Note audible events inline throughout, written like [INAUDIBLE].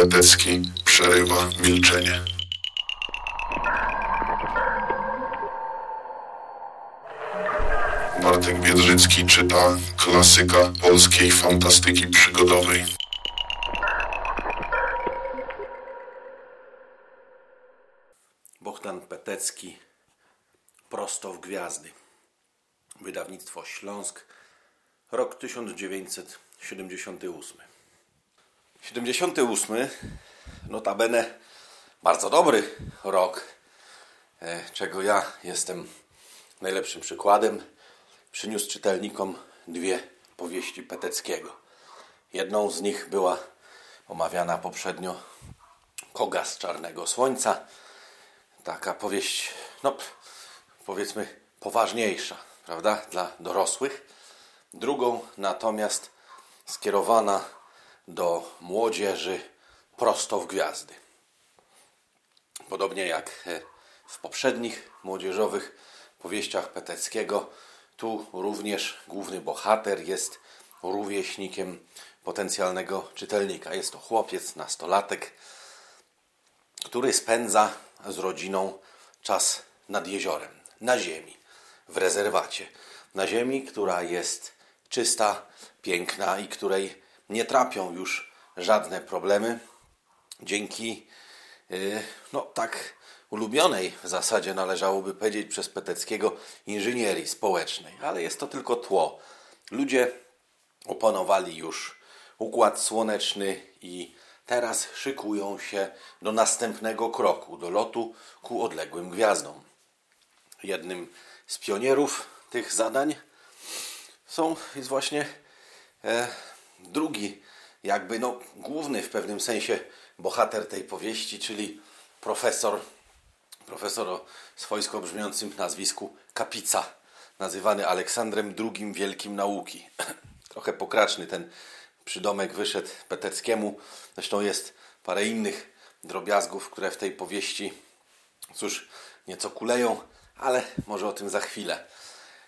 Petecki przerywa milczenie. Bartek Biedrzycki czyta klasyka polskiej fantastyki przygodowej. Bogdan Petecki Prosto w gwiazdy. Wydawnictwo Śląsk. Rok 1978. 78. Notabene bardzo dobry rok, e, czego ja jestem najlepszym przykładem. Przyniósł czytelnikom dwie powieści Peteckiego. Jedną z nich była omawiana poprzednio Koga z Czarnego Słońca. Taka powieść, no powiedzmy poważniejsza, prawda, dla dorosłych. Drugą natomiast skierowana do młodzieży prosto w gwiazdy. Podobnie jak e, w poprzednich młodzieżowych powieściach Peteckiego, tu również główny bohater jest rówieśnikiem potencjalnego czytelnika. Jest to chłopiec, nastolatek, który spędza z rodziną czas nad jeziorem, na ziemi, w rezerwacie. Na ziemi, która jest czysta, piękna i której nie trapią już żadne problemy dzięki yy, no tak ulubionej w zasadzie należałoby powiedzieć przez Peteckiego inżynierii społecznej, ale jest to tylko tło. Ludzie opanowali już układ słoneczny i teraz szykują się do następnego kroku, do lotu ku odległym gwiazdom. Jednym z pionierów tych zadań są, jest właśnie e, drugi, jakby no, główny w pewnym sensie bohater tej powieści, czyli profesor, profesor o swojsko brzmiącym nazwisku Kapica, nazywany Aleksandrem II Wielkim Nauki. [CLEARS THROAT] Trochę pokraczny ten przydomek wyszedł Peteckiemu. Zresztą jest parę innych drobiazgów, które w tej powieści, cóż, nieco kuleją, ale może o tym za chwilę.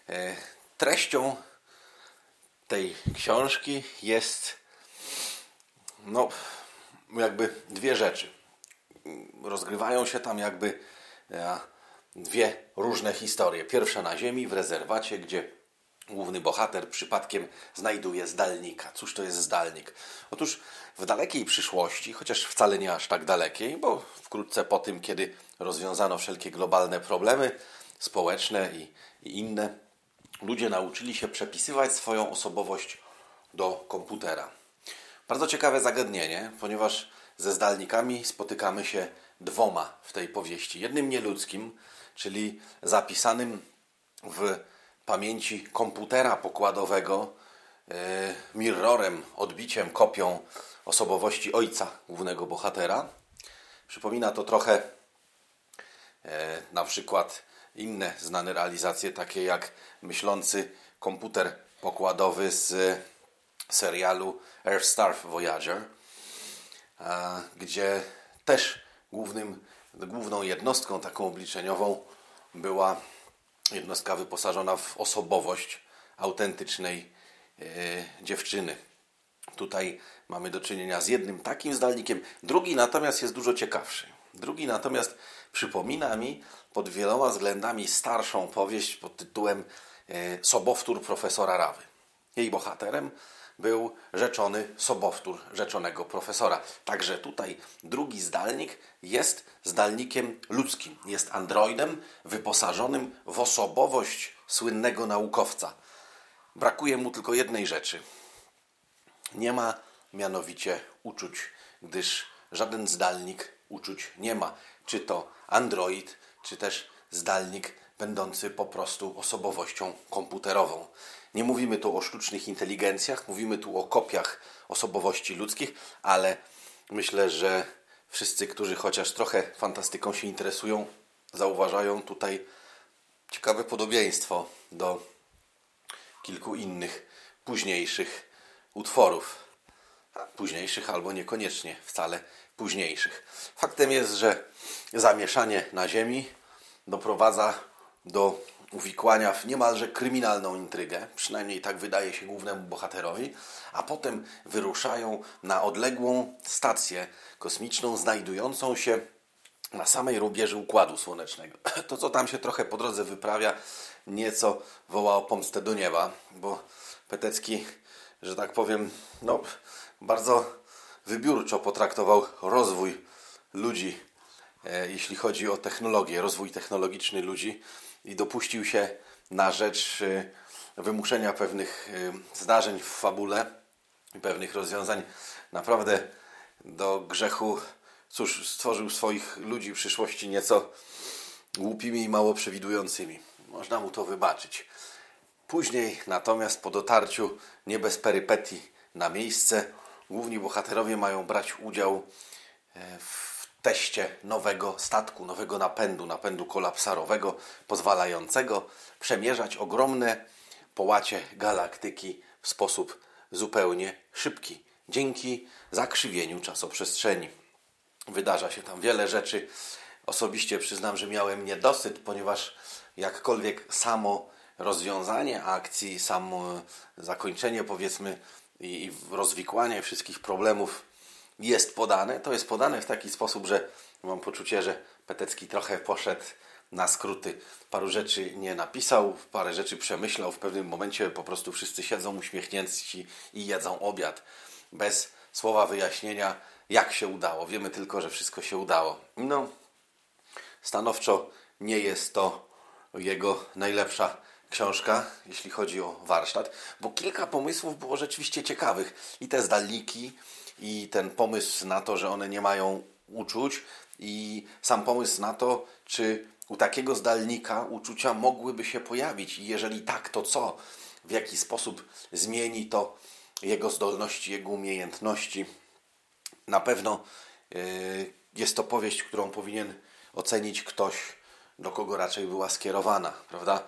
E, treścią tej książki jest no, jakby dwie rzeczy. Rozgrywają się tam jakby e, dwie różne historie. Pierwsza na ziemi, w rezerwacie, gdzie główny bohater przypadkiem znajduje zdalnika. Cóż to jest zdalnik? Otóż w dalekiej przyszłości, chociaż wcale nie aż tak dalekiej, bo wkrótce po tym, kiedy rozwiązano wszelkie globalne problemy społeczne i, i inne, ludzie nauczyli się przepisywać swoją osobowość do komputera. Bardzo ciekawe zagadnienie, ponieważ ze zdalnikami spotykamy się dwoma w tej powieści. Jednym nieludzkim, czyli zapisanym w pamięci komputera pokładowego e, mirrorem, odbiciem, kopią osobowości ojca głównego bohatera. Przypomina to trochę e, na przykład inne znane realizacje, takie jak myślący komputer pokładowy z serialu Earth Star Voyager, gdzie też głównym, główną jednostką taką obliczeniową była jednostka wyposażona w osobowość autentycznej e, dziewczyny. Tutaj mamy do czynienia z jednym takim zdalnikiem, drugi natomiast jest dużo ciekawszy. Drugi natomiast przypomina mi pod wieloma względami starszą powieść pod tytułem e, Sobowtór profesora Rawy. Jej bohaterem był rzeczony sobowtór rzeczonego profesora. Także tutaj drugi zdalnik jest zdalnikiem ludzkim. Jest androidem wyposażonym w osobowość słynnego naukowca. Brakuje mu tylko jednej rzeczy. Nie ma mianowicie uczuć, gdyż żaden zdalnik uczuć nie ma. Czy to android, czy też zdalnik będący po prostu osobowością komputerową. Nie mówimy tu o sztucznych inteligencjach, mówimy tu o kopiach osobowości ludzkich, ale myślę, że wszyscy, którzy chociaż trochę fantastyką się interesują, zauważają tutaj ciekawe podobieństwo do kilku innych późniejszych utworów. Późniejszych albo niekoniecznie wcale późniejszych. Faktem jest, że zamieszanie na Ziemi doprowadza do uwikłania w niemalże kryminalną intrygę, przynajmniej tak wydaje się głównemu bohaterowi, a potem wyruszają na odległą stację kosmiczną znajdującą się na samej rubieży Układu Słonecznego. [CLEARS THROAT] To, co tam się trochę po drodze wyprawia, nieco woła o pomstę do nieba, bo Petecki, że tak powiem, no, bardzo wybiórczo potraktował rozwój ludzi, e, jeśli chodzi o technologię, rozwój technologiczny ludzi i dopuścił się na rzecz e, wymuszenia pewnych e, zdarzeń w fabule i pewnych rozwiązań naprawdę do grzechu, cóż, stworzył swoich ludzi w przyszłości nieco głupimi i mało przewidującymi. Można mu to wybaczyć. Później natomiast po dotarciu nie bez perypetii na miejsce główni bohaterowie mają brać udział e, w teście nowego statku, nowego napędu, napędu kolapsarowego, pozwalającego przemierzać ogromne połacie galaktyki w sposób zupełnie szybki, dzięki zakrzywieniu czasoprzestrzeni. Wydarza się tam wiele rzeczy. Osobiście przyznam, że miałem niedosyt, ponieważ jakkolwiek samo rozwiązanie akcji, samo zakończenie, powiedzmy, i rozwikłanie wszystkich problemów jest podane, to jest podane w taki sposób, że mam poczucie, że Petecki trochę poszedł na skróty. Paru rzeczy nie napisał, parę rzeczy przemyślał. W pewnym momencie po prostu wszyscy siedzą uśmiechnięci i jedzą obiad. Bez słowa wyjaśnienia, jak się udało. Wiemy tylko, że wszystko się udało. No, stanowczo nie jest to jego najlepsza książka, jeśli chodzi o warsztat, bo kilka pomysłów było rzeczywiście ciekawych. I te zdalniki, i ten pomysł na to, że one nie mają uczuć, i sam pomysł na to, czy u takiego zdalnika uczucia mogłyby się pojawić, i jeżeli tak, to co? W jaki sposób zmieni to jego zdolności, jego umiejętności? Na pewno yy, jest to powieść, którą powinien ocenić ktoś, do kogo raczej była skierowana, prawda?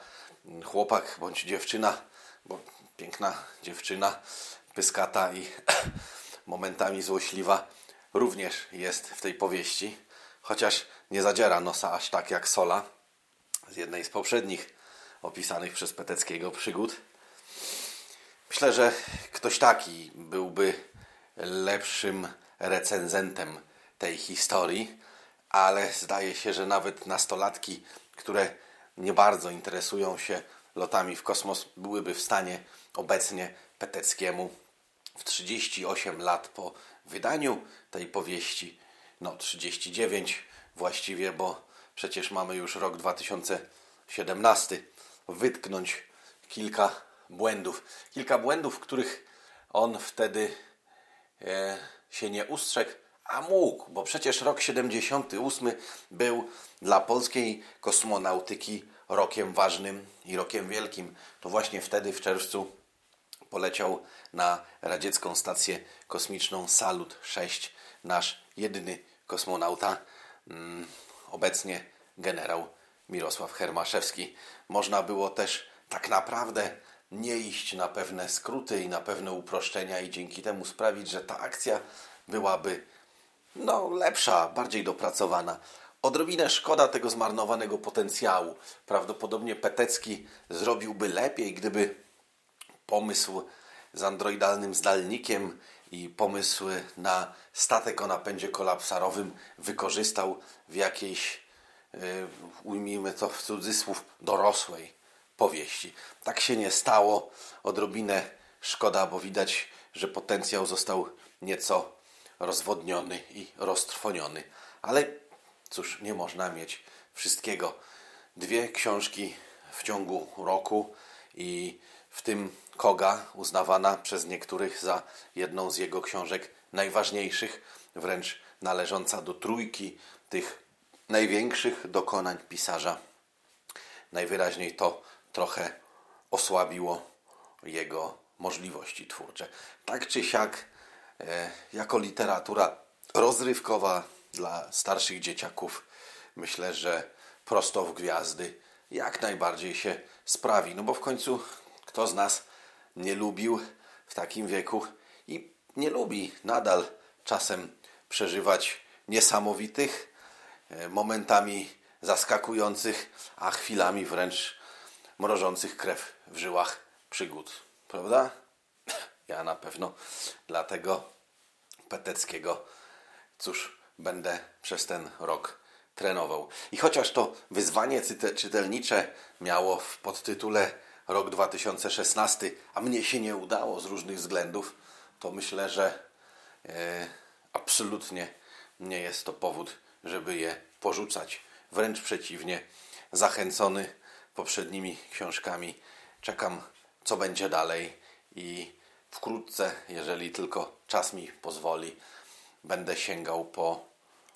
Chłopak bądź dziewczyna, bo piękna dziewczyna, pyskata i [COUGHS] momentami złośliwa również jest w tej powieści, chociaż nie zadziera nosa aż tak jak Sola z jednej z poprzednich opisanych przez Peteckiego przygód. Myślę, że ktoś taki byłby lepszym recenzentem tej historii, ale zdaje się, że nawet nastolatki, które nie bardzo interesują się lotami w kosmos, byłyby w stanie obecnie Peteckiemu w 38 lat po wydaniu tej powieści, no 39 właściwie, bo przecież mamy już rok 2017, wytknąć kilka błędów. Kilka błędów, których on wtedy e, się nie ustrzegł, a mógł, bo przecież rok 78 był dla polskiej kosmonautyki rokiem ważnym i rokiem wielkim. To właśnie wtedy w czerwcu poleciał na radziecką stację kosmiczną Salut 6 nasz jedyny kosmonauta, mm, obecnie generał Mirosław Hermaszewski. Można było też tak naprawdę nie iść na pewne skróty i na pewne uproszczenia i dzięki temu sprawić, że ta akcja byłaby no, lepsza, bardziej dopracowana. Odrobinę szkoda tego zmarnowanego potencjału. Prawdopodobnie Petecki zrobiłby lepiej, gdyby pomysł z androidalnym zdalnikiem i pomysł na statek o napędzie kolapsarowym wykorzystał w jakiejś, yy, ujmijmy to w cudzysłów, dorosłej powieści. Tak się nie stało. Odrobinę szkoda, bo widać, że potencjał został nieco rozwodniony i roztrwoniony. Ale cóż, nie można mieć wszystkiego. Dwie książki w ciągu roku i w tym Koga, uznawana przez niektórych za jedną z jego książek najważniejszych, wręcz należąca do trójki tych największych dokonań pisarza. Najwyraźniej to trochę osłabiło jego możliwości twórcze. Tak czy siak, jako literatura rozrywkowa dla starszych dzieciaków myślę, że prosto w gwiazdy jak najbardziej się sprawi. No bo w końcu kto z nas nie lubił w takim wieku i nie lubi nadal czasem przeżywać niesamowitych, e, momentami zaskakujących, a chwilami wręcz mrożących krew w żyłach przygód. Prawda? Ja na pewno dlatego Peteckiego, cóż, będę przez ten rok trenował. I chociaż to wyzwanie czytelnicze miało w podtytule rok 2016, a mnie się nie udało z różnych względów, to myślę, że e, absolutnie nie jest to powód, żeby je porzucać. Wręcz przeciwnie, zachęcony poprzednimi książkami, czekam, co będzie dalej i wkrótce, jeżeli tylko czas mi pozwoli, będę sięgał po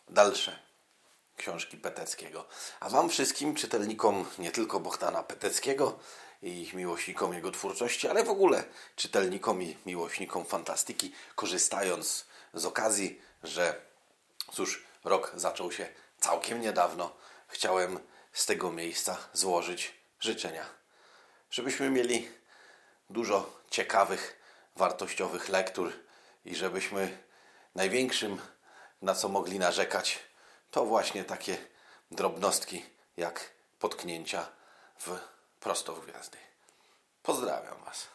dalsze książki Peteckiego. A Wam wszystkim, czytelnikom nie tylko Bohdana Peteckiego i miłośnikom jego twórczości, ale w ogóle czytelnikom i miłośnikom fantastyki, korzystając z okazji, że cóż, rok zaczął się całkiem niedawno, chciałem z tego miejsca złożyć życzenia. Żebyśmy mieli dużo ciekawych, wartościowych lektur i żebyśmy największym, na co mogli narzekać, to właśnie takie drobnostki jak potknięcia w prosto w gwiazdy. Pozdrawiam Was.